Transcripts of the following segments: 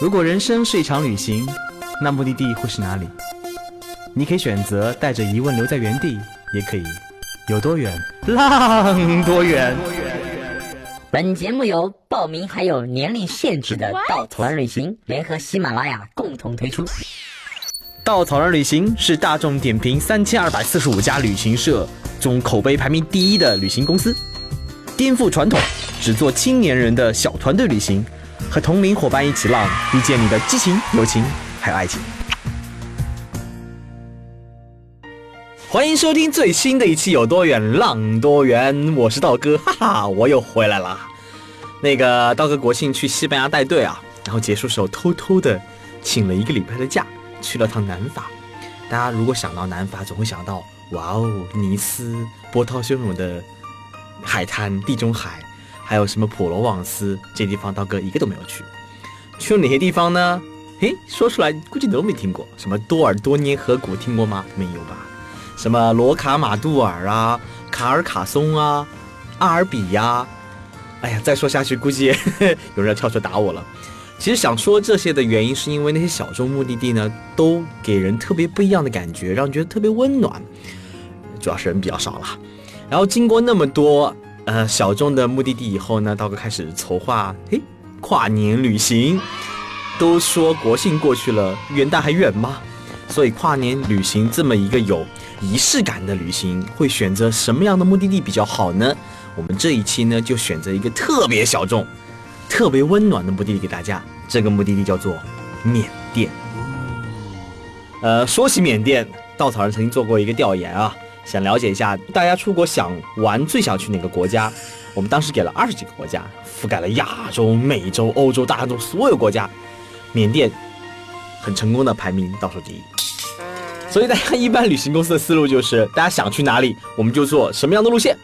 如果人生是一场旅行，那目的地会是哪里？你可以选择带着疑问留在原地，也可以有多远浪多远。本节目由报名还有年龄限制的稻草人旅行联合喜马拉雅共同推出。稻草人旅行是大众点评三千二百四十五家旅行社中口碑排名第一的旅行公司，颠覆传统，只做青年人的小团队旅行，和同龄伙伴一起浪，遇见你的激情、友情还有爱情。欢迎收听最新的一期《有多远浪多远》，我是道哥，哈哈，我又回来了。那个道哥国庆去西班牙带队啊，然后结束时候偷偷的请了一个礼拜的假，去了趟南法。大家如果想到南法，总会想到哇哦，尼斯波涛汹涌的海滩、地中海，还有什么普罗旺斯这地方，刀哥一个都没有去。去了哪些地方呢？嘿，说出来估计都没听过。什么多尔多涅河谷听过吗？没有吧？什么罗卡马杜尔啊，卡尔卡松啊，阿尔比呀，哎呀，再说下去估计 有人要跳出来打我了。其实想说这些的原因，是因为那些小众目的地呢，都给人特别不一样的感觉，让人觉得特别温暖。主要是人比较少了。然后经过那么多呃小众的目的地以后呢，刀哥开始筹划，嘿，跨年旅行。都说国庆过去了，元旦还远吗？所以跨年旅行这么一个有仪式感的旅行，会选择什么样的目的地比较好呢？我们这一期呢，就选择一个特别小众、特别温暖的目的地给大家。这个目的地叫做缅甸。呃，说起缅甸，稻草人曾经做过一个调研啊，想了解一下大家出国想玩最想去哪个国家。我们当时给了二十几个国家，覆盖了亚洲、美洲、欧洲、大洲所有国家，缅甸很成功的排名倒数第一。所以大家一般旅行公司的思路就是，大家想去哪里，我们就做什么样的路线，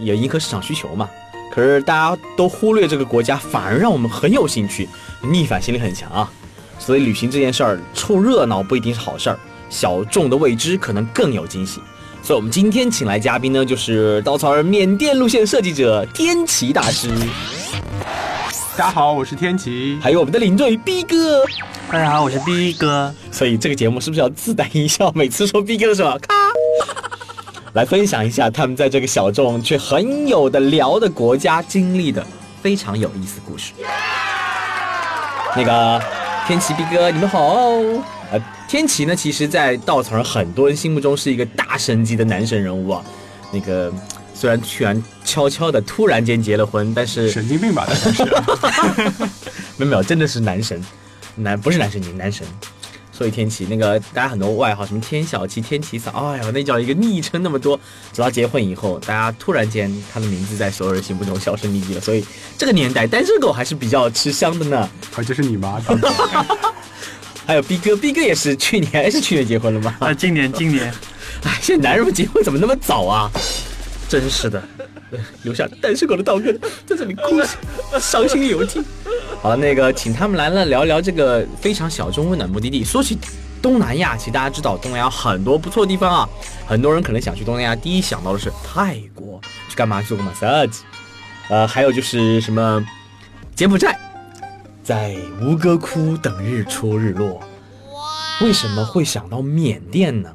也迎合市场需求嘛。可是大家都忽略这个国家，反而让我们很有兴趣，逆反心理很强啊。所以旅行这件事儿，凑热闹不一定是好事儿，小众的未知可能更有惊喜。所以我们今天请来嘉宾呢，就是稻草人缅甸路线设计者天奇大师，大家好，我是天奇。还有我们的领队 B 哥。大家好，我是 B 哥。所以这个节目是不是要自带音效？每次说 B 哥的时候，咔，来分享一下他们在这个小众却很有的聊的国家经历的非常有意思故事。那个天奇 B 哥，你们好。呃，天奇呢，其实，在稻草人很多人心目中是一个大神级的男神人物啊。那个虽然居然悄悄的突然间结了婚，但是神经病吧？那是。没有没有，真的是男神。男不是男神，你男神。所以天奇那个大家很多外号，什么天小七、天奇嫂，哎呀，那叫一个昵称那么多。直到结婚以后，大家突然间他的名字在所有人心目中销声匿迹了。所以这个年代单身狗还是比较吃香的呢。而且是你妈。还有 B 哥，B 哥也是去年还是去年结婚了吗？啊，今年今年。哎，现在男人们结婚怎么那么早啊？真是的，留下单身狗的道哥 在这里哭，伤心流涕。好了，那个请他们来了聊聊这个非常小众温暖目的地。说起东南亚，其实大家知道东南亚很多不错的地方啊，很多人可能想去东南亚，第一想到的是泰国，去干嘛？做个 massage。呃，还有就是什么柬埔寨，在吴哥窟等日出日落。为什么会想到缅甸呢？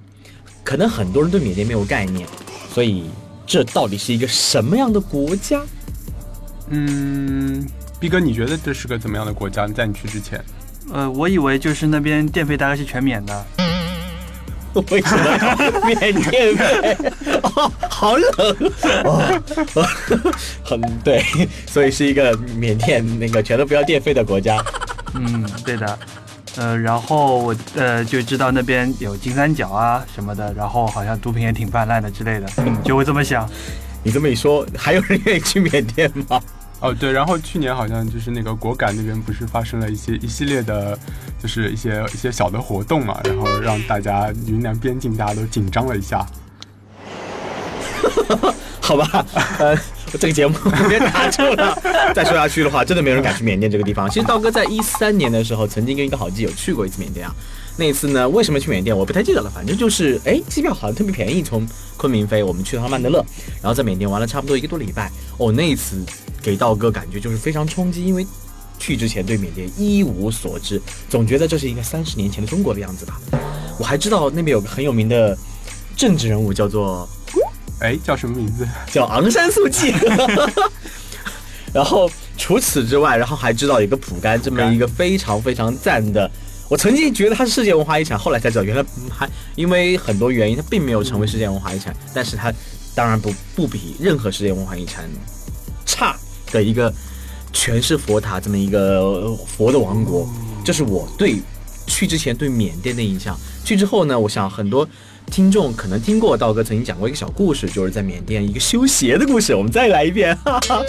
可能很多人对缅甸没有概念，所以这到底是一个什么样的国家？嗯。逼哥，你觉得这是个怎么样的国家？在你去之前，呃，我以为就是那边电费大概是全免的。为什么免电费？哦，好冷哦，很对，所以是一个缅甸那个全都不要电费的国家。嗯，对的。呃，然后我呃就知道那边有金三角啊什么的，然后好像毒品也挺泛滥的之类的，嗯，就会这么想。你这么一说，还有人愿意去缅甸吗？哦，对，然后去年好像就是那个果敢那边不是发生了一些一系列的，就是一些一些小的活动嘛，然后让大家云南边境大家都紧张了一下。好吧，呃，这个节目 别打住了，再说下去的话，真的没有人敢去缅甸这个地方。其实道哥在一三年的时候，曾经跟一个好基友去过一次缅甸啊。那一次呢，为什么去缅甸我不太记得了，反正就是哎，机票好像特别便宜，从昆明飞，我们去了趟曼德勒，然后在缅甸玩了差不多一个多礼拜。哦，那一次给道哥感觉就是非常冲击，因为去之前对缅甸一无所知，总觉得这是一个三十年前的中国的样子吧。我还知道那边有个很有名的政治人物，叫做哎，叫什么名字？叫昂山素季。然后除此之外，然后还知道有个蒲甘这么一个非常非常赞的。我曾经觉得它是世界文化遗产，后来才知道原来还因为很多原因，它并没有成为世界文化遗产。但是它当然不不比任何世界文化遗产差的一个全是佛塔这么一个佛的王国。这是我对去之前对缅甸的印象。去之后呢，我想很多听众可能听过道哥曾经讲过一个小故事，就是在缅甸一个修鞋的故事。我们再来一遍。哈哈。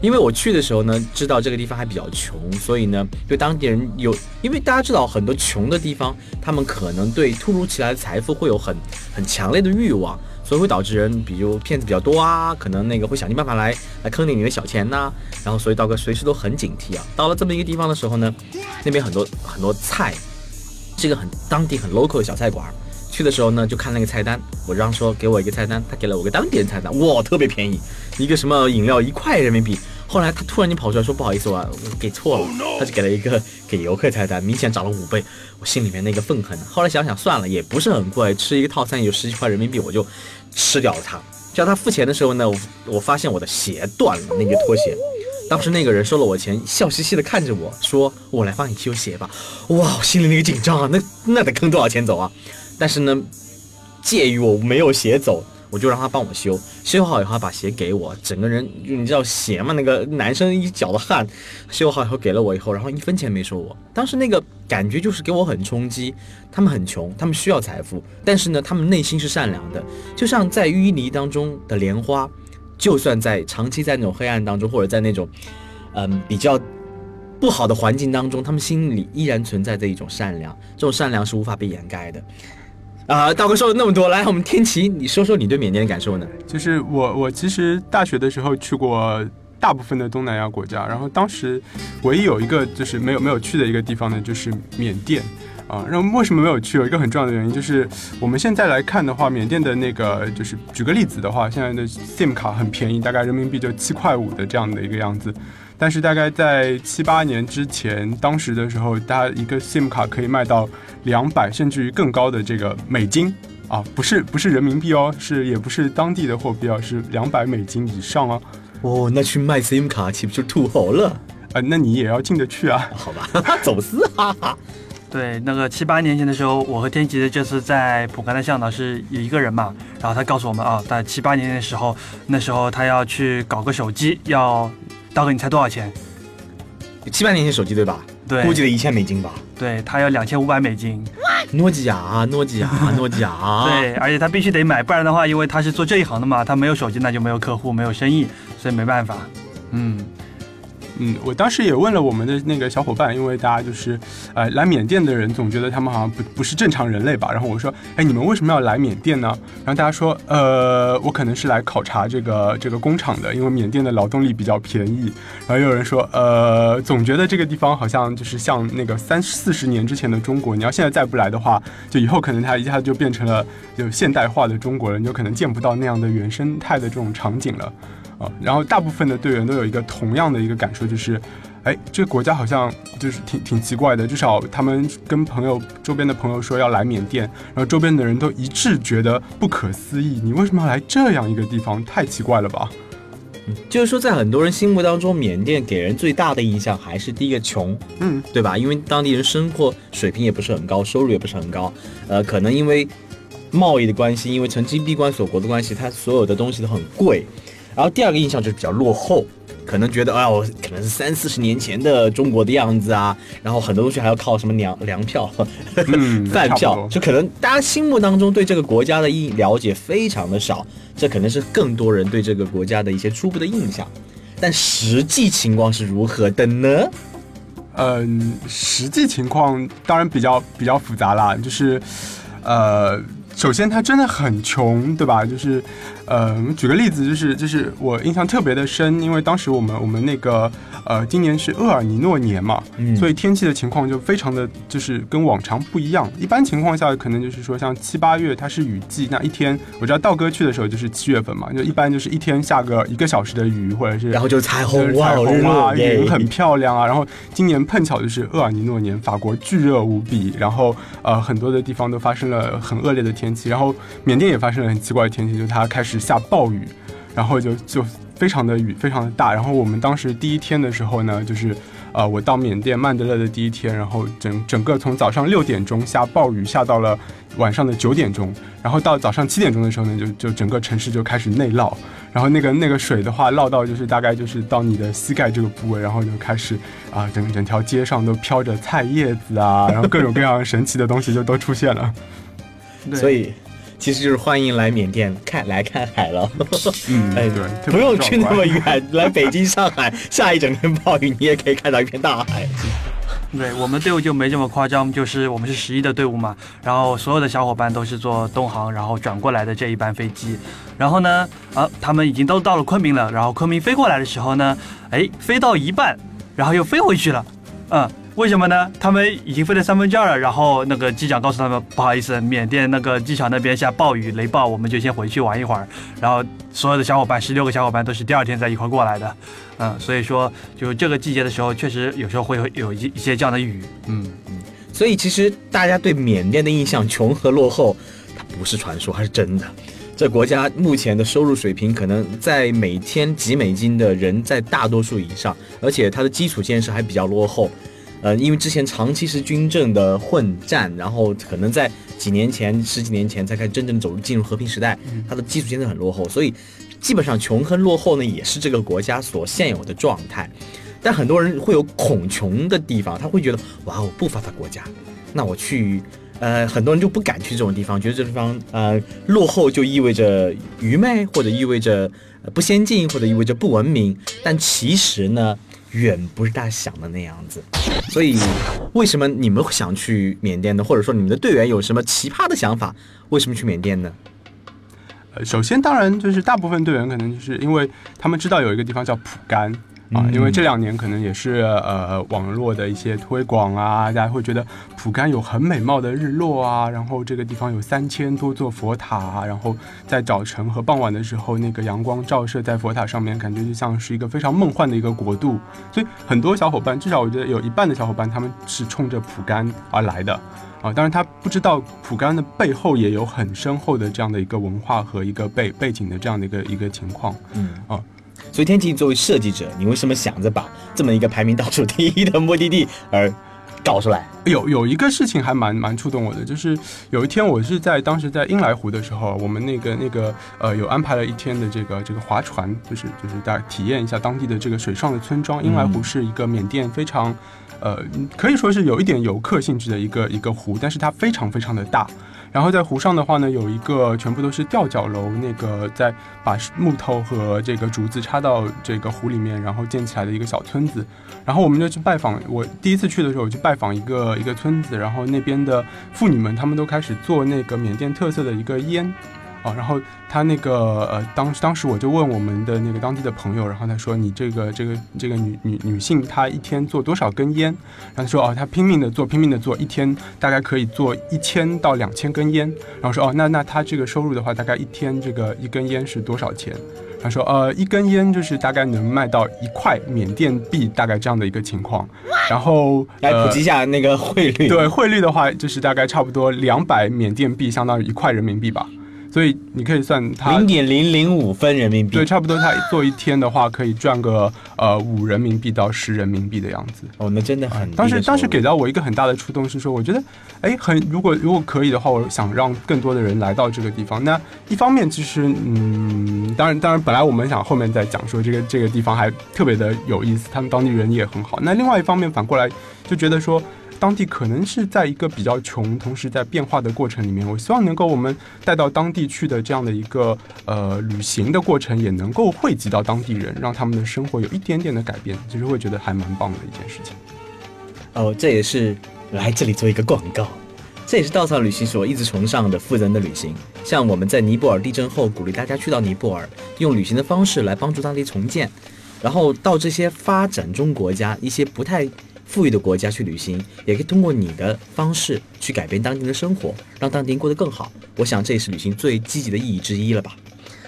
因为我去的时候呢，知道这个地方还比较穷，所以呢，对当地人有，因为大家知道很多穷的地方，他们可能对突如其来的财富会有很很强烈的欲望，所以会导致人，比如骗子比较多啊，可能那个会想尽办法来来坑你的小钱呐，然后所以道哥随时都很警惕啊。到了这么一个地方的时候呢，那边很多很多菜，这个很当地很 local 的小菜馆。去的时候呢，就看那个菜单，我让说给我一个菜单，他给了我个当地人菜单，哇，特别便宜，一个什么饮料一块人民币。后来他突然间跑出来说不好意思，我我给错了，他就给了一个给游客菜单，明显涨了五倍，我心里面那个愤恨。后来想想算了，也不是很贵，吃一个套餐有十几块人民币，我就吃掉了它。叫他付钱的时候呢，我我发现我的鞋断了，那个拖鞋。当时那个人收了我钱，笑嘻嘻的看着我说：“我来帮你修鞋吧。”哇，我心里那个紧张啊，那那得坑多少钱走啊？但是呢，介于我没有鞋走，我就让他帮我修。修好以后，把鞋给我，整个人你知道鞋嘛？那个男生一脚的汗。修好以后给了我以后，然后一分钱没收我。当时那个感觉就是给我很冲击。他们很穷，他们需要财富，但是呢，他们内心是善良的。就像在淤泥当中的莲花，就算在长期在那种黑暗当中，或者在那种嗯比较不好的环境当中，他们心里依然存在着一种善良。这种善良是无法被掩盖的。啊，道哥说了那么多，来，我们天琪，你说说你对缅甸的感受呢？就是我，我其实大学的时候去过大部分的东南亚国家，然后当时唯一有一个就是没有没有去的一个地方呢，就是缅甸啊。然后为什么没有去？有一个很重要的原因就是，我们现在来看的话，缅甸的那个就是举个例子的话，现在的 SIM 卡很便宜，大概人民币就七块五的这样的一个样子。但是大概在七八年之前，当时的时候，大家一个 SIM 卡可以卖到两百甚至于更高的这个美金啊，不是不是人民币哦，是也不是当地的货币哦，是两百美金以上啊。哦，那去卖 SIM 卡岂不就土豪了？啊，那你也要进得去啊？好吧，走私哈哈。对，那个七八年前的时候，我和天吉的这次在普甘的向导是一个人嘛，然后他告诉我们啊，在七八年的时候，那时候他要去搞个手机要。大哥，你猜多少钱？七八年前手机对吧？对，估计得一千美金吧。对他要两千五百美金。诺基亚，诺基亚，诺基亚。对，而且他必须得买，不然的话，因为他是做这一行的嘛，他没有手机那就没有客户，没有生意，所以没办法。嗯。嗯，我当时也问了我们的那个小伙伴，因为大家就是，呃，来缅甸的人总觉得他们好像不不是正常人类吧。然后我说，哎，你们为什么要来缅甸呢？然后大家说，呃，我可能是来考察这个这个工厂的，因为缅甸的劳动力比较便宜。然后又有人说，呃，总觉得这个地方好像就是像那个三四十年之前的中国，你要现在再不来的话，就以后可能它一下子就变成了就现代化的中国了，你就可能见不到那样的原生态的这种场景了。啊，然后大部分的队员都有一个同样的一个感受，就是，哎，这个国家好像就是挺挺奇怪的。至少他们跟朋友周边的朋友说要来缅甸，然后周边的人都一致觉得不可思议。你为什么要来这样一个地方？太奇怪了吧？就是说，在很多人心目当中，缅甸给人最大的印象还是第一个穷，嗯，对吧？因为当地人生活水平也不是很高，收入也不是很高，呃，可能因为贸易的关系，因为曾经闭关锁国的关系，它所有的东西都很贵。然后第二个印象就是比较落后，可能觉得哎，我可能是三四十年前的中国的样子啊，然后很多东西还要靠什么粮粮票、饭票，就可能大家心目当中对这个国家的印了解非常的少，这可能是更多人对这个国家的一些初步的印象。但实际情况是如何的呢？嗯，实际情况当然比较比较复杂啦，就是，呃。首先，他真的很穷，对吧？就是，呃，举个例子，就是就是我印象特别的深，因为当时我们我们那个呃，今年是厄尔尼诺年嘛，嗯所以天气的情况就非常的就是跟往常不一样。一般情况下，可能就是说像七八月它是雨季，那一天我知道道哥去的时候就是七月份嘛，就一般就是一天下个一个小时的雨，或者是然后就彩虹，彩虹啊，云很漂亮啊。然后今年碰巧就是厄尔尼诺年，法国巨热无比，然后呃很多的地方都发生了很恶劣的天气，然后缅甸也发生了很奇怪的天气，就它开始下暴雨，然后就就非常的雨非常的大。然后我们当时第一天的时候呢，就是呃我到缅甸曼德勒的第一天，然后整整个从早上六点钟下暴雨下到了晚上的九点钟，然后到早上七点钟的时候呢，就就整个城市就开始内涝。然后那个那个水的话，涝到就是大概就是到你的膝盖这个部位，然后就开始啊，整整条街上都飘着菜叶子啊，然后各种各样神奇的东西就都出现了。所以其实就是欢迎来缅甸看来看海了。嗯，哎对，不用去那么远，来北京、上海，下一整天暴雨，你也可以看到一片大海。对我们队伍就没这么夸张，就是我们是十一的队伍嘛，然后所有的小伙伴都是坐东航，然后转过来的这一班飞机，然后呢，啊，他们已经都到了昆明了，然后昆明飞过来的时候呢，哎，飞到一半，然后又飞回去了，嗯。为什么呢？他们已经飞了三分之二了，然后那个机长告诉他们，不好意思，缅甸那个机场那边下暴雨雷暴，我们就先回去玩一会儿。然后所有的小伙伴，十六个小伙伴都是第二天在一块过来的，嗯，所以说就这个季节的时候，确实有时候会有有一一些这样的雨，嗯嗯，所以其实大家对缅甸的印象穷和落后，它不是传说，它是真的。这国家目前的收入水平可能在每天几美金的人在大多数以上，而且它的基础建设还比较落后。呃，因为之前长期是军政的混战，然后可能在几年前、十几年前才开始真正走入进入和平时代，它的基础建设很落后，所以基本上穷和落后呢也是这个国家所现有的状态。但很多人会有恐穷的地方，他会觉得哇我，不发达国家，那我去，呃，很多人就不敢去这种地方，觉得这地方呃落后就意味着愚昧，或者意味着呃不先进，或者意味着不文明。但其实呢，远不是大家想的那样子。所以，为什么你们会想去缅甸呢？或者说你们的队员有什么奇葩的想法？为什么去缅甸呢？呃，首先当然就是大部分队员可能就是因为他们知道有一个地方叫蒲甘。啊，因为这两年可能也是呃网络的一些推广啊，大家会觉得蒲甘有很美貌的日落啊，然后这个地方有三千多座佛塔啊，然后在早晨和傍晚的时候，那个阳光照射在佛塔上面，感觉就像是一个非常梦幻的一个国度。所以很多小伙伴，至少我觉得有一半的小伙伴，他们是冲着蒲甘而来的。啊，当然他不知道蒲甘的背后也有很深厚的这样的一个文化和一个背背景的这样的一个一个情况。嗯啊，所以天琪作为设计者，你为什么想着把这么一个排名倒数第一的目的地而搞出来？有有一个事情还蛮蛮触动我的，就是有一天我是在当时在英莱湖的时候，我们那个那个呃有安排了一天的这个这个划船，就是就是大家体验一下当地的这个水上的村庄。英莱湖是一个缅甸非常呃可以说是有一点游客性质的一个一个湖，但是它非常非常的大。然后在湖上的话呢，有一个全部都是吊脚楼，那个在把木头和这个竹子插到这个湖里面，然后建起来的一个小村子。然后我们就去拜访，我第一次去的时候，我去拜访一个一个村子，然后那边的妇女们，她们都开始做那个缅甸特色的一个烟。啊，然后他那个呃，当当时我就问我们的那个当地的朋友，然后他说你这个这个这个女女女性她一天做多少根烟？然后他说哦，她拼命的做，拼命的做，一天大概可以做一千到两千根烟。然后说哦，那那她这个收入的话，大概一天这个一根烟是多少钱？他说呃，一根烟就是大概能卖到一块缅甸币，大概这样的一个情况。然后来呃普及一下那个汇率。对汇率的话，就是大概差不多两百缅甸币，相当于一块人民币吧。所以你可以算它零点零零五分人民币。对，差不多他做一天的话，可以赚个呃五人民币到十人民币的样子。哦，那真的很当时当时给到我一个很大的触动是说，我觉得，哎，很如果如果可以的话，我想让更多的人来到这个地方。那一方面，其实嗯，当然当然，本来我们想后面再讲说这个这个地方还特别的有意思，他们当地人也很好。那另外一方面，反过来就觉得说。当地可能是在一个比较穷，同时在变化的过程里面，我希望能够我们带到当地去的这样的一个呃旅行的过程，也能够惠及到当地人，让他们的生活有一点点的改变，其实会觉得还蛮棒的一件事情。哦，这也是来这里做一个广告。这也是稻草旅行所一直崇尚的富人的旅行。像我们在尼泊尔地震后，鼓励大家去到尼泊尔，用旅行的方式来帮助当地重建。然后到这些发展中国家、一些不太富裕的国家去旅行，也可以通过你的方式去改变当地的生活，让当地人过得更好。我想这也是旅行最积极的意义之一了吧？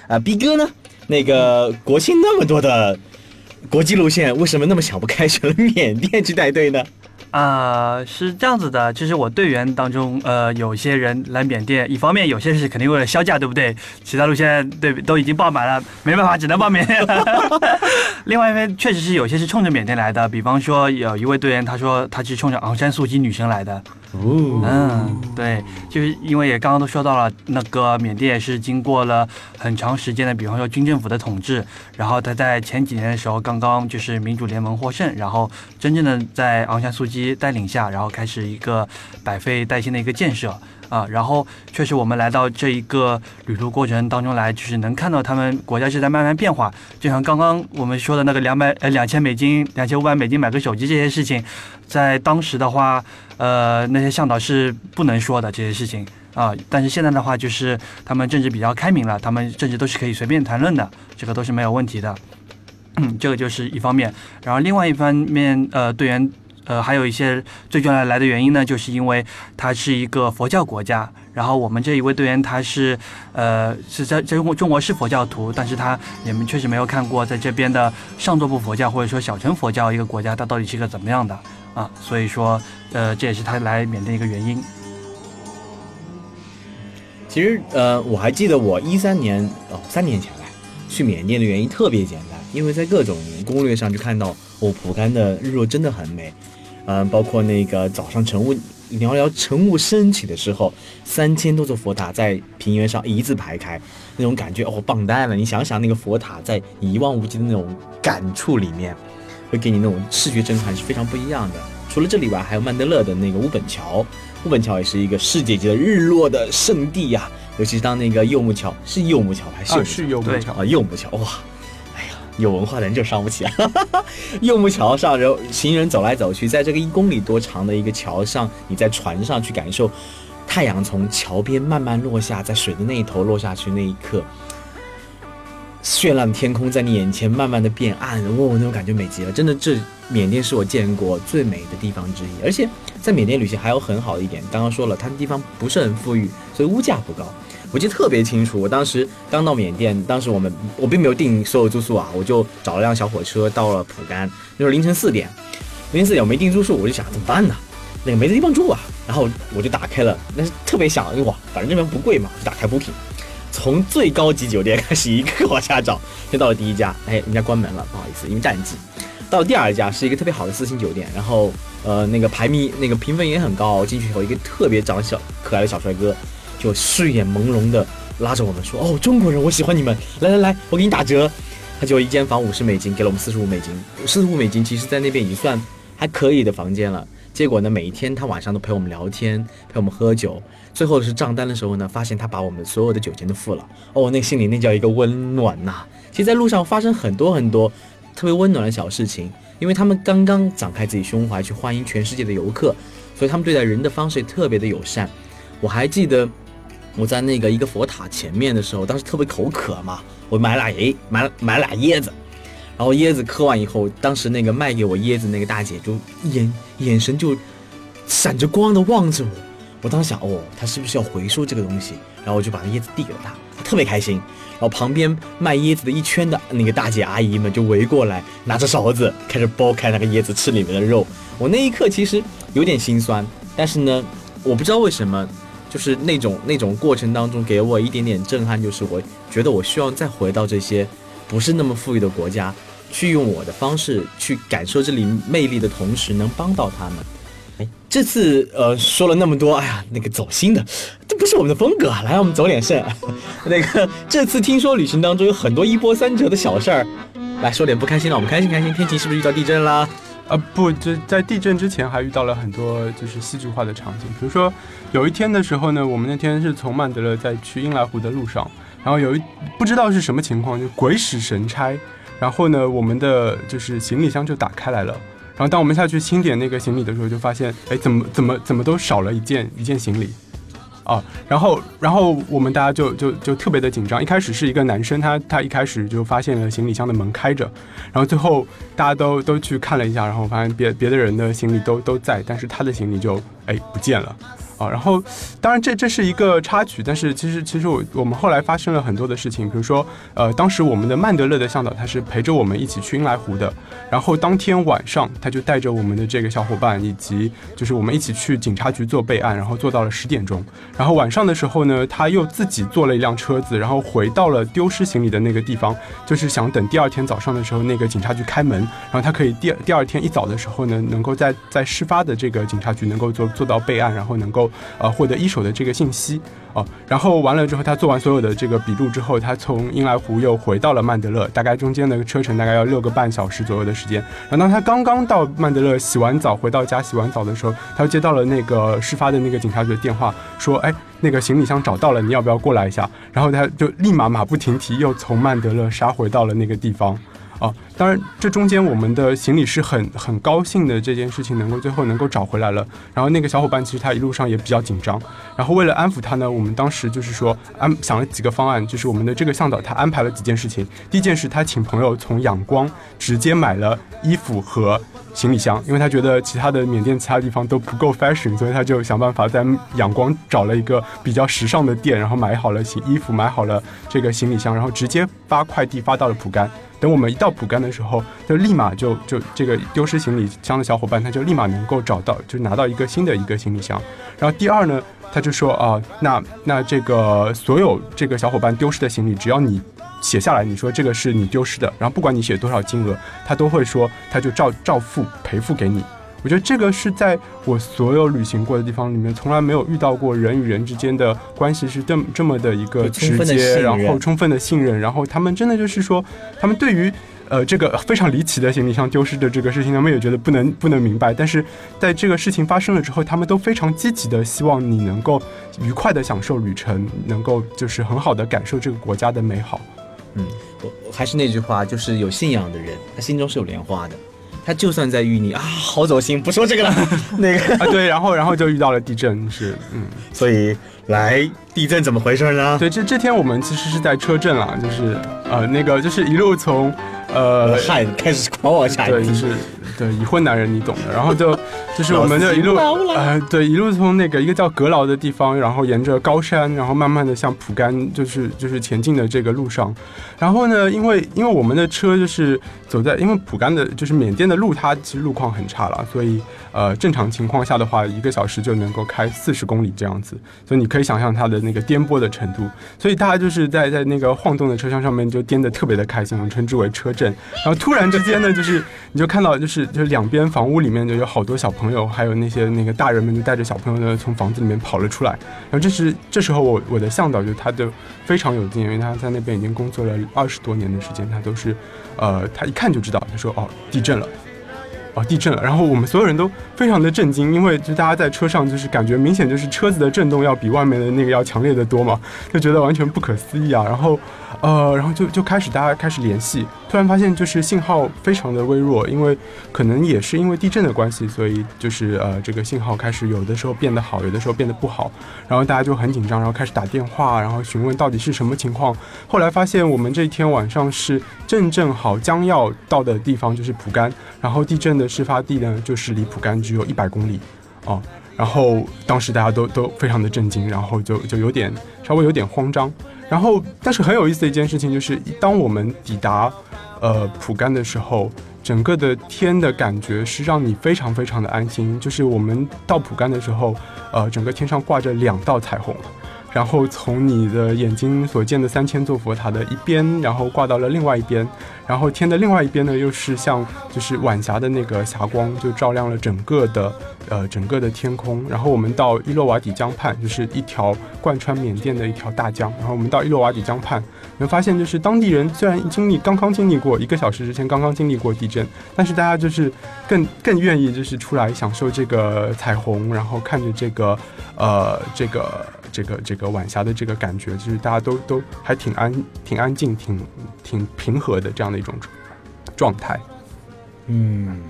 啊，B 哥呢？那个国庆那么多的国际路线，为什么那么想不开 选了缅甸去带队呢？啊，是这样子的，就是我队员当中，呃，有些人来缅甸，一方面有些是肯定为了销假，对不对？其他路线对都已经爆满了，没办法，只能报缅甸了。另外一边确实是有些是冲着缅甸来的，比方说有一位队员，他说他是冲着昂山素姬女神来的。哦，嗯，对，就是因为也刚刚都说到了，那个缅甸也是经过了很长时间的，比方说军政府的统治，然后他在前几年的时候刚刚就是民主联盟获胜，然后真正的在昂山素姬带领下，然后开始一个百废待兴的一个建设。啊，然后确实我们来到这一个旅途过程当中来，就是能看到他们国家是在慢慢变化，就像刚刚我们说的那个两百呃两千美金、两千五百美金买个手机这些事情，在当时的话。呃，那些向导是不能说的这些事情啊，但是现在的话，就是他们政治比较开明了，他们政治都是可以随便谈论的，这个都是没有问题的。嗯，这个就是一方面，然后另外一方面，呃，队员，呃，还有一些最重要来的原因呢，就是因为它是一个佛教国家，然后我们这一位队员他是，呃，是在在中国中国是佛教徒，但是他你们确实没有看过在这边的上座部佛教或者说小乘佛教一个国家，它到底是个怎么样的。啊，所以说，呃，这也是他来缅甸一个原因。其实，呃，我还记得我一三年哦，三年前来去缅甸的原因特别简单，因为在各种攻略上就看到哦，蒲甘的日落真的很美，嗯，包括那个早上晨雾寥寥晨雾升起的时候，三千多座佛塔在平原上一字排开，那种感觉哦，棒呆了！你想想那个佛塔在一望无际的那种感触里面。会给你那种视觉震撼是非常不一样的。除了这里外，还有曼德勒的那个乌本桥，乌本桥也是一个世界级的日落的圣地呀。尤其是当那个柚木桥是柚木桥还是？是柚木桥啊，柚木桥哇！有文化的人就伤不起啊。柚木桥上，然后行人走来走去，在这个一公里多长的一个桥上，你在船上去感受太阳从桥边慢慢落下，在水的那一头落下去那一刻。绚烂的天空在你眼前慢慢的变暗，哇，那种感觉美极了！真的，这缅甸是我见过最美的地方之一。而且在缅甸旅行还有很好的一点，刚刚说了，它的地方不是很富裕，所以物价不高。我记得特别清楚，我当时刚到缅甸，当时我们我并没有订所有住宿啊，我就找了辆小火车到了蒲甘，那时候凌晨四点，凌晨四点我没订住宿，我就想怎么办呢？那个没地方住啊，然后我就打开了，那是特别想哇，反正这边不贵嘛，就打开 Booking。从最高级酒店 开始一个个往下找，先到了第一家，哎，人家关门了，不好意思，因为淡季。到了第二家是一个特别好的四星酒店，然后呃那个排名那个评分也很高。进去以后，一个特别长小可爱的小帅哥，就睡眼朦胧的拉着我们说：“哦，中国人，我喜欢你们，来来来，我给你打折。”他就一间房五十美金，给了我们四十五美金。四十五美金其实在那边已经算还可以的房间了。结果呢，每一天他晚上都陪我们聊天，陪我们喝酒。最后是账单的时候呢，发现他把我们所有的酒钱都付了。哦，那心里那叫一个温暖呐！其实，在路上发生很多很多特别温暖的小事情，因为他们刚刚展开自己胸怀去欢迎全世界的游客，所以他们对待人的方式也特别的友善。我还记得我在那个一个佛塔前面的时候，当时特别口渴嘛，我买俩诶，买买俩椰子，然后椰子嗑完以后，当时那个卖给我椰子那个大姐就眼眼神就闪着光的望着我。我当时想，哦，他是不是要回收这个东西？然后我就把那椰子递给了他，他特别开心。然后旁边卖椰子的一圈的那个大姐阿姨们就围过来，拿着勺子开始剥开那个椰子吃里面的肉。我那一刻其实有点心酸，但是呢，我不知道为什么，就是那种那种过程当中给我一点点震撼，就是我觉得我需要再回到这些不是那么富裕的国家，去用我的方式去感受这里魅力的同时，能帮到他们。这次呃说了那么多，哎呀，那个走心的，这不是我们的风格。来，我们走点肾。那个这次听说旅行当中有很多一波三折的小事儿，来说点不开心的。我们开心开心。天晴是不是遇到地震了？啊，不，这在地震之前还遇到了很多就是戏剧化的场景。比如说有一天的时候呢，我们那天是从曼德勒在去英莱湖的路上，然后有一不知道是什么情况，就鬼使神差，然后呢我们的就是行李箱就打开来了。然后当我们下去清点那个行李的时候，就发现，哎，怎么怎么怎么都少了一件一件行李。啊，然后，然后我们大家就就就特别的紧张。一开始是一个男生，他他一开始就发现了行李箱的门开着，然后最后大家都都去看了一下，然后发现别别的人的行李都都在，但是他的行李就哎不见了。啊，然后，当然这这是一个插曲，但是其实其实我我们后来发生了很多的事情，比如说，呃，当时我们的曼德勒的向导他是陪着我们一起去英莱湖的，然后当天晚上他就带着我们的这个小伙伴以及就是我们一起去警察局做备案，然后做到了十点钟，然后晚上的时候呢，他又自己坐了一辆车子，然后回到了丢失行李的那个地方，就是想等第二天早上的时候那个警察局开门，然后他可以第第二天一早的时候呢，能够在在事发的这个警察局能够做做到备案，然后能够。呃，获得一手的这个信息哦，然后完了之后，他做完所有的这个笔录之后，他从英莱湖又回到了曼德勒，大概中间的车程大概要六个半小时左右的时间。然后当他刚刚到曼德勒洗完澡回到家洗完澡的时候，他又接到了那个事发的那个警察局的电话，说，哎，那个行李箱找到了，你要不要过来一下？然后他就立马马不停蹄又从曼德勒杀回到了那个地方。啊，当然，这中间我们的行李是很很高兴的，这件事情能够最后能够找回来了。然后那个小伙伴其实他一路上也比较紧张。然后为了安抚他呢，我们当时就是说安想了几个方案，就是我们的这个向导他安排了几件事情。第一件事，他请朋友从仰光直接买了衣服和行李箱，因为他觉得其他的缅甸其他地方都不够 fashion，所以他就想办法在仰光找了一个比较时尚的店，然后买好了行衣服，买好了这个行李箱，然后直接发快递发到了蒲甘。等我们一到蒲甘的时候，就立马就就这个丢失行李箱的小伙伴，他就立马能够找到，就拿到一个新的一个行李箱。然后第二呢，他就说啊，那那这个所有这个小伙伴丢失的行李，只要你写下来，你说这个是你丢失的，然后不管你写多少金额，他都会说，他就照照付赔付给你。我觉得这个是在我所有旅行过的地方里面，从来没有遇到过人与人之间的关系是这么这么的一个直接，然后充分的信任，然后他们真的就是说，他们对于呃这个非常离奇的行李箱丢失的这个事情，他们也觉得不能不能明白，但是在这个事情发生了之后，他们都非常积极的希望你能够愉快的享受旅程，能够就是很好的感受这个国家的美好。嗯，我还是那句话，就是有信仰的人，他心中是有莲花的。他就算在淤泥啊，好走心，不说这个了。那个。啊，对，然后然后就遇到了地震，是嗯，所以来地震怎么回事呢？对，这这天我们其实是在车震了，就是呃那个就是一路从呃汗开始狂往下对，就是对已婚男人你懂的，然后就 就是我们就一路呃对一路从那个一个叫阁劳的地方，然后沿着高山，然后慢慢的向蒲甘就是就是前进的这个路上，然后呢，因为因为我们的车就是走在因为蒲甘的就是缅甸的路，它其实路况很差了，所以呃正常情况下的话，一个小时就能够开四十公里这样子，所以你可以想象它的那个颠簸的程度，所以大家就是在在那个晃动的车厢上面就颠得特别的开心，我们称之为车震。然后突然之间呢，就是你就看到就是就是两边房屋里面就有好多小朋友，还有那些那个大人们就带着小朋友呢从房子里面跑了出来。然后这是这时候我我的向导就他就非常有经验，因为他在那边已经工作了二十多年的时间，他都是呃他一开看就知道，他说哦地震了。地震了！然后我们所有人都非常的震惊，因为就大家在车上就是感觉明显就是车子的震动要比外面的那个要强烈的多嘛，就觉得完全不可思议啊。然后，呃，然后就就开始大家开始联系，突然发现就是信号非常的微弱，因为可能也是因为地震的关系，所以就是呃这个信号开始有的时候变得好，有的时候变得不好。然后大家就很紧张，然后开始打电话，然后询问到底是什么情况。后来发现我们这一天晚上是正正好将要到的地方就是蒲甘，然后地震。的事发地呢，就是离蒲甘只有一百公里，哦，然后当时大家都都非常的震惊，然后就就有点稍微有点慌张，然后但是很有意思的一件事情就是，当我们抵达呃蒲甘的时候，整个的天的感觉是让你非常非常的安心，就是我们到蒲甘的时候，呃，整个天上挂着两道彩虹。然后从你的眼睛所见的三千座佛塔的一边，然后挂到了另外一边，然后天的另外一边呢，又是像就是晚霞的那个霞光，就照亮了整个的呃整个的天空。然后我们到伊洛瓦底江畔，就是一条贯穿缅甸的一条大江。然后我们到伊洛瓦底江畔，能发现就是当地人虽然经历刚刚经历过一个小时之前刚刚经历过地震，但是大家就是更更愿意就是出来享受这个彩虹，然后看着这个呃这个。这个这个晚霞的这个感觉，就是大家都都还挺安挺安静、挺挺平和的这样的一种状态。嗯，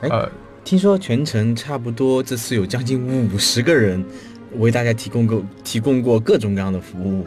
哎呃，听说全程差不多这次有将近五十个人为大家提供过提供过各种各样的服务。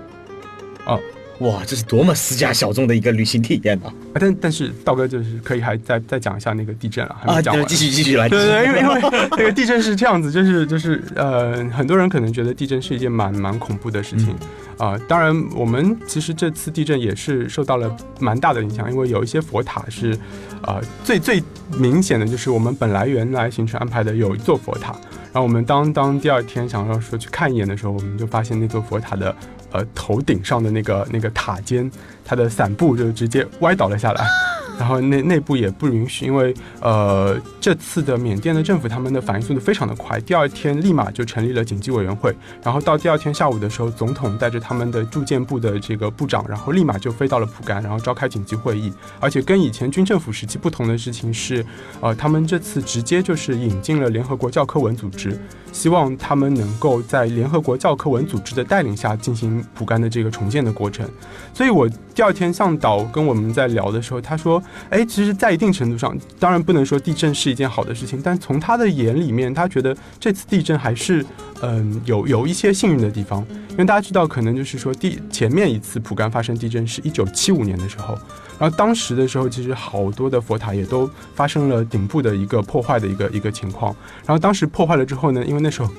哦，哇，这是多么私家小众的一个旅行体验啊！啊但但是道哥就是可以还再再讲一下那个地震啊，还没啊，讲完。对继续继续来，对对对，因为因为那个地震是这样子，就是就是呃，很多人可能觉得地震是一件蛮蛮恐怖的事情啊、当然，我们其实这次地震也是受到了蛮大的影响，因为有一些佛塔是呃最最明显的就是我们本来原来行程安排的有一座佛塔，然后我们当当第二天想要说去看一眼的时候，我们就发现那座佛塔的呃头顶上的那个那个塔尖，它的伞布就直接歪倒了下来。然后内内部也不允许，因为呃这次的缅甸的政府他们的反应速度非常的快，第二天立马就成立了紧急委员会，然后到第二天下午的时候，总统带着他们的住建部的这个部长，然后立马就飞到了蒲甘，然后召开紧急会议。而且跟以前军政府时期不同的事情是，呃，他们这次直接就是引进了联合国教科文组织，希望他们能够在联合国教科文组织的带领下进行蒲甘的这个重建的过程。所以我第二天向导跟我们在聊的时候，他说，哎，其实，在一定程度上，当然不能说地震是一件好的事情，但从他的眼里面，他觉得这次地震还是，嗯，有有一些幸运的地方，因为大家知道，可能就是说地前面一次蒲甘发生地震是一九七五年的时候，然后当时的时候，其实好多的佛塔也都发生了顶部的一个破坏的一个一个情况，然后当时破坏了之后呢，因为那时候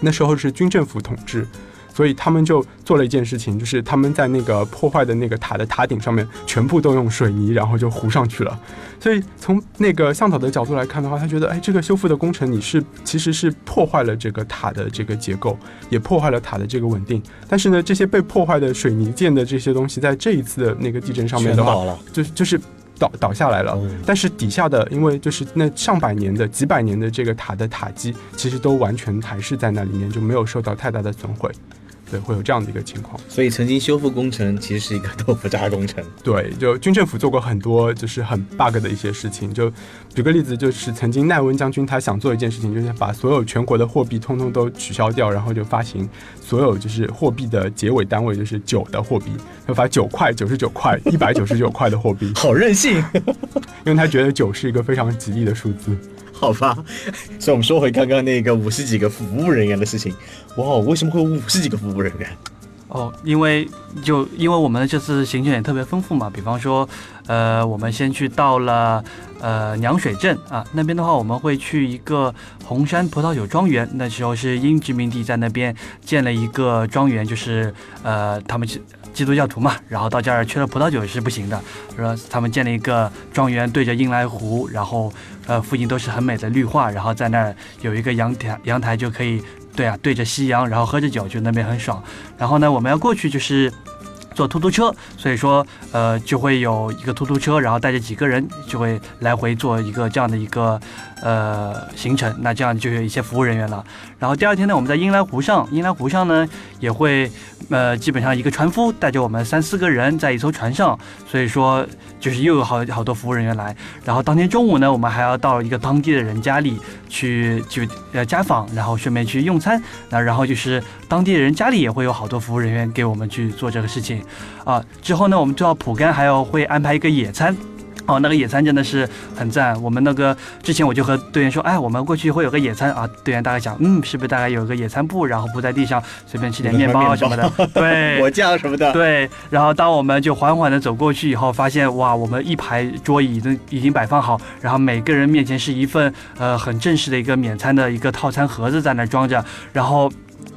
那时候是军政府统治。所以他们就做了一件事情，就是他们在那个破坏的那个塔的塔顶上面，全部都用水泥，然后就糊上去了。所以从那个向导的角度来看的话，他觉得，哎，这个修复的工程你是其实是破坏了这个塔的这个结构，也破坏了塔的这个稳定。但是呢，这些被破坏的水泥建的这些东西，在这一次的那个地震上面的话。就就是倒倒下来了。哦但是底下的，因为就是那上百年的、几百年的这个塔的塔基，其实都完全还是在那里面，就没有受到太大的损毁。对，会有这样的一个情况。所以曾经修复工程其实是一个 豆腐渣工程。对，就军政府做过很多就是很 bug 的一些事情。就举个例子，就是曾经奈温将军他想做一件事情，就是把所有全国的货币通通都取消掉，然后就发行所有就是货币的结尾单位就是九的货币，就发九块、九十九块、一百九十九块的货币，好任性，因为他觉得九是一个非常吉利的数字。好吧。所以我们说回刚刚那个五十几个服务人员的事情。哇，为什么会有五十几个服务人员？哦，因为就因为我们的这次行程也特别丰富嘛，比方说，呃，我们先去到了呃凉水镇啊，那边的话我们会去一个红山葡萄酒庄园，那时候是英殖民地在那边建了一个庄园，就是呃他们是基督教徒嘛，然后到这儿缺了葡萄酒是不行的，说他们建了一个庄园对着英来湖，然后呃附近都是很美的绿化，然后在那儿有一个阳台，阳台就可以。对啊，对着夕阳，然后喝着酒，就那边很爽。然后呢，我们要过去就是坐突突车，所以说呃就会有一个突突车，然后带着几个人就会来回做一个这样的一个呃行程。那这样就有一些服务人员了。然后第二天呢，我们在英莱湖上，英莱湖上呢也会呃基本上一个船夫带着我们三四个人在一艘船上，所以说就是又有好好多服务人员来。然后当天中午呢，我们还要到一个当地的人家里去去呃家访，然后顺便去用餐。那然后就是当地的人家里也会有好多服务人员给我们去做这个事情，啊，之后呢，我们就到蒲甘还要会安排一个野餐。哦，那个野餐真的是很赞。我们那个之前我就和队员说，哎，我们过去会有个野餐啊。队员大概讲，嗯，是不是大概有个野餐布，然后铺在地上，随便吃点面包啊什么的。对，果酱什么的。对，然后当我们就缓缓的走过去以后，发现哇，我们一排桌椅已经已经摆放好，然后每个人面前是一份呃很正式的一个免餐的一个套餐盒子在那装着，然后。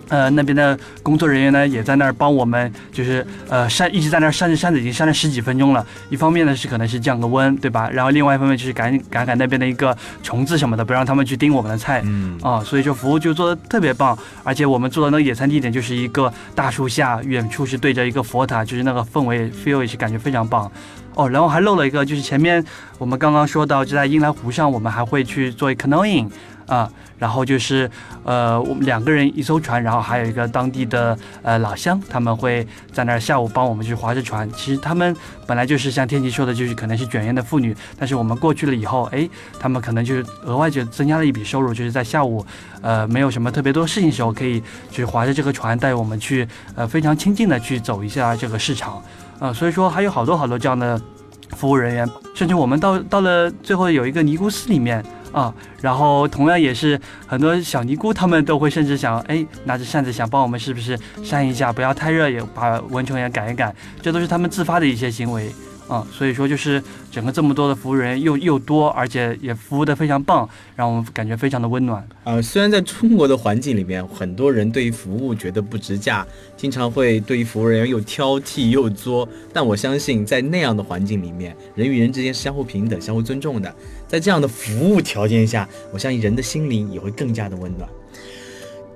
呃，那边的工作人员呢，也在那儿帮我们，就是呃扇，一直在那儿扇着扇子，已经扇了十几分钟了。一方面呢是可能是降个温，对吧？然后另外一方面就是赶赶赶那边的一个虫子什么的，不让他们去叮我们的菜。嗯，啊，所以说服务就做的特别棒，而且我们做的那个野餐地点就是一个大树下，远处是对着一个佛塔，就是那个氛围 feel 也是感觉非常棒。哦，然后还漏了一个，就是前面我们刚刚说到，就在英莱湖上，我们还会去做 canoeing 啊，然后就是呃，我们两个人一艘船，然后还有一个当地的呃老乡，他们会在那儿下午帮我们去划着船。其实他们本来就是像天琪说的，就是可能是卷烟的妇女，但是我们过去了以后，哎，他们可能就是额外就增加了一笔收入，就是在下午呃没有什么特别多事情的时候，可以去划着这个船带我们去呃非常亲近的去走一下这个市场。啊、所以说还有好多好多这样的服务人员，甚至我们到到了最后有一个尼姑寺里面啊。然后同样也是很多小尼姑，他们都会甚至想，哎，拿着扇子想帮我们是不是扇一下，不要太热，也把蚊虫也赶一赶，这都是他们自发的一些行为。啊，所以说就是整个这么多的服务人又又多，而且也服务的非常棒，让我们感觉非常的温暖。呃，虽然在中国的环境里面，很多人对于服务觉得不值价，经常会对于服务人员又挑剔又作，但我相信在那样的环境里面，人与人之间是相互平等、相互尊重的。在这样的服务条件下，我相信人的心灵也会更加的温暖。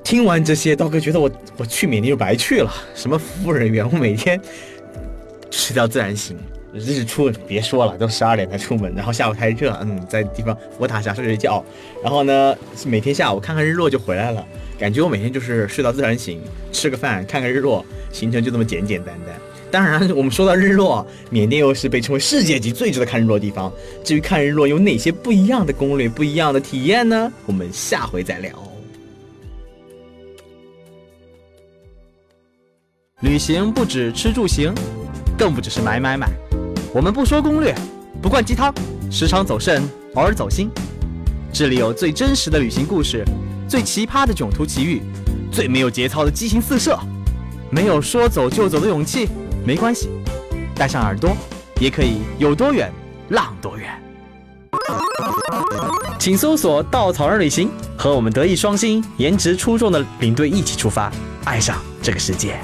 听完这些，刀哥觉得我我去缅甸就白去了。什么服务人员，我每天睡到自然醒。日出别说了，都十二点才出门，然后下午太热，嗯，在地方佛塔下睡睡觉，然后呢，每天下午看看日落就回来了，感觉我每天就是睡到自然醒，吃个饭，看看日落，行程就这么简简单单。当然，我们说到日落，缅甸又是被称为世界级最值得看日落的地方。至于看日落有哪些不一样的攻略、不一样的体验呢？我们下回再聊。旅行不止吃住行，更不只是买买买。我们不说攻略，不灌鸡汤，时常走肾，偶尔走心。这里有最真实的旅行故事，最奇葩的囧途奇遇，最没有节操的激情四射。没有说走就走的勇气，没关系，带上耳朵，也可以有多远浪多远。请搜索“稻草人旅行”，和我们德艺双馨、颜值出众的领队一起出发，爱上这个世界。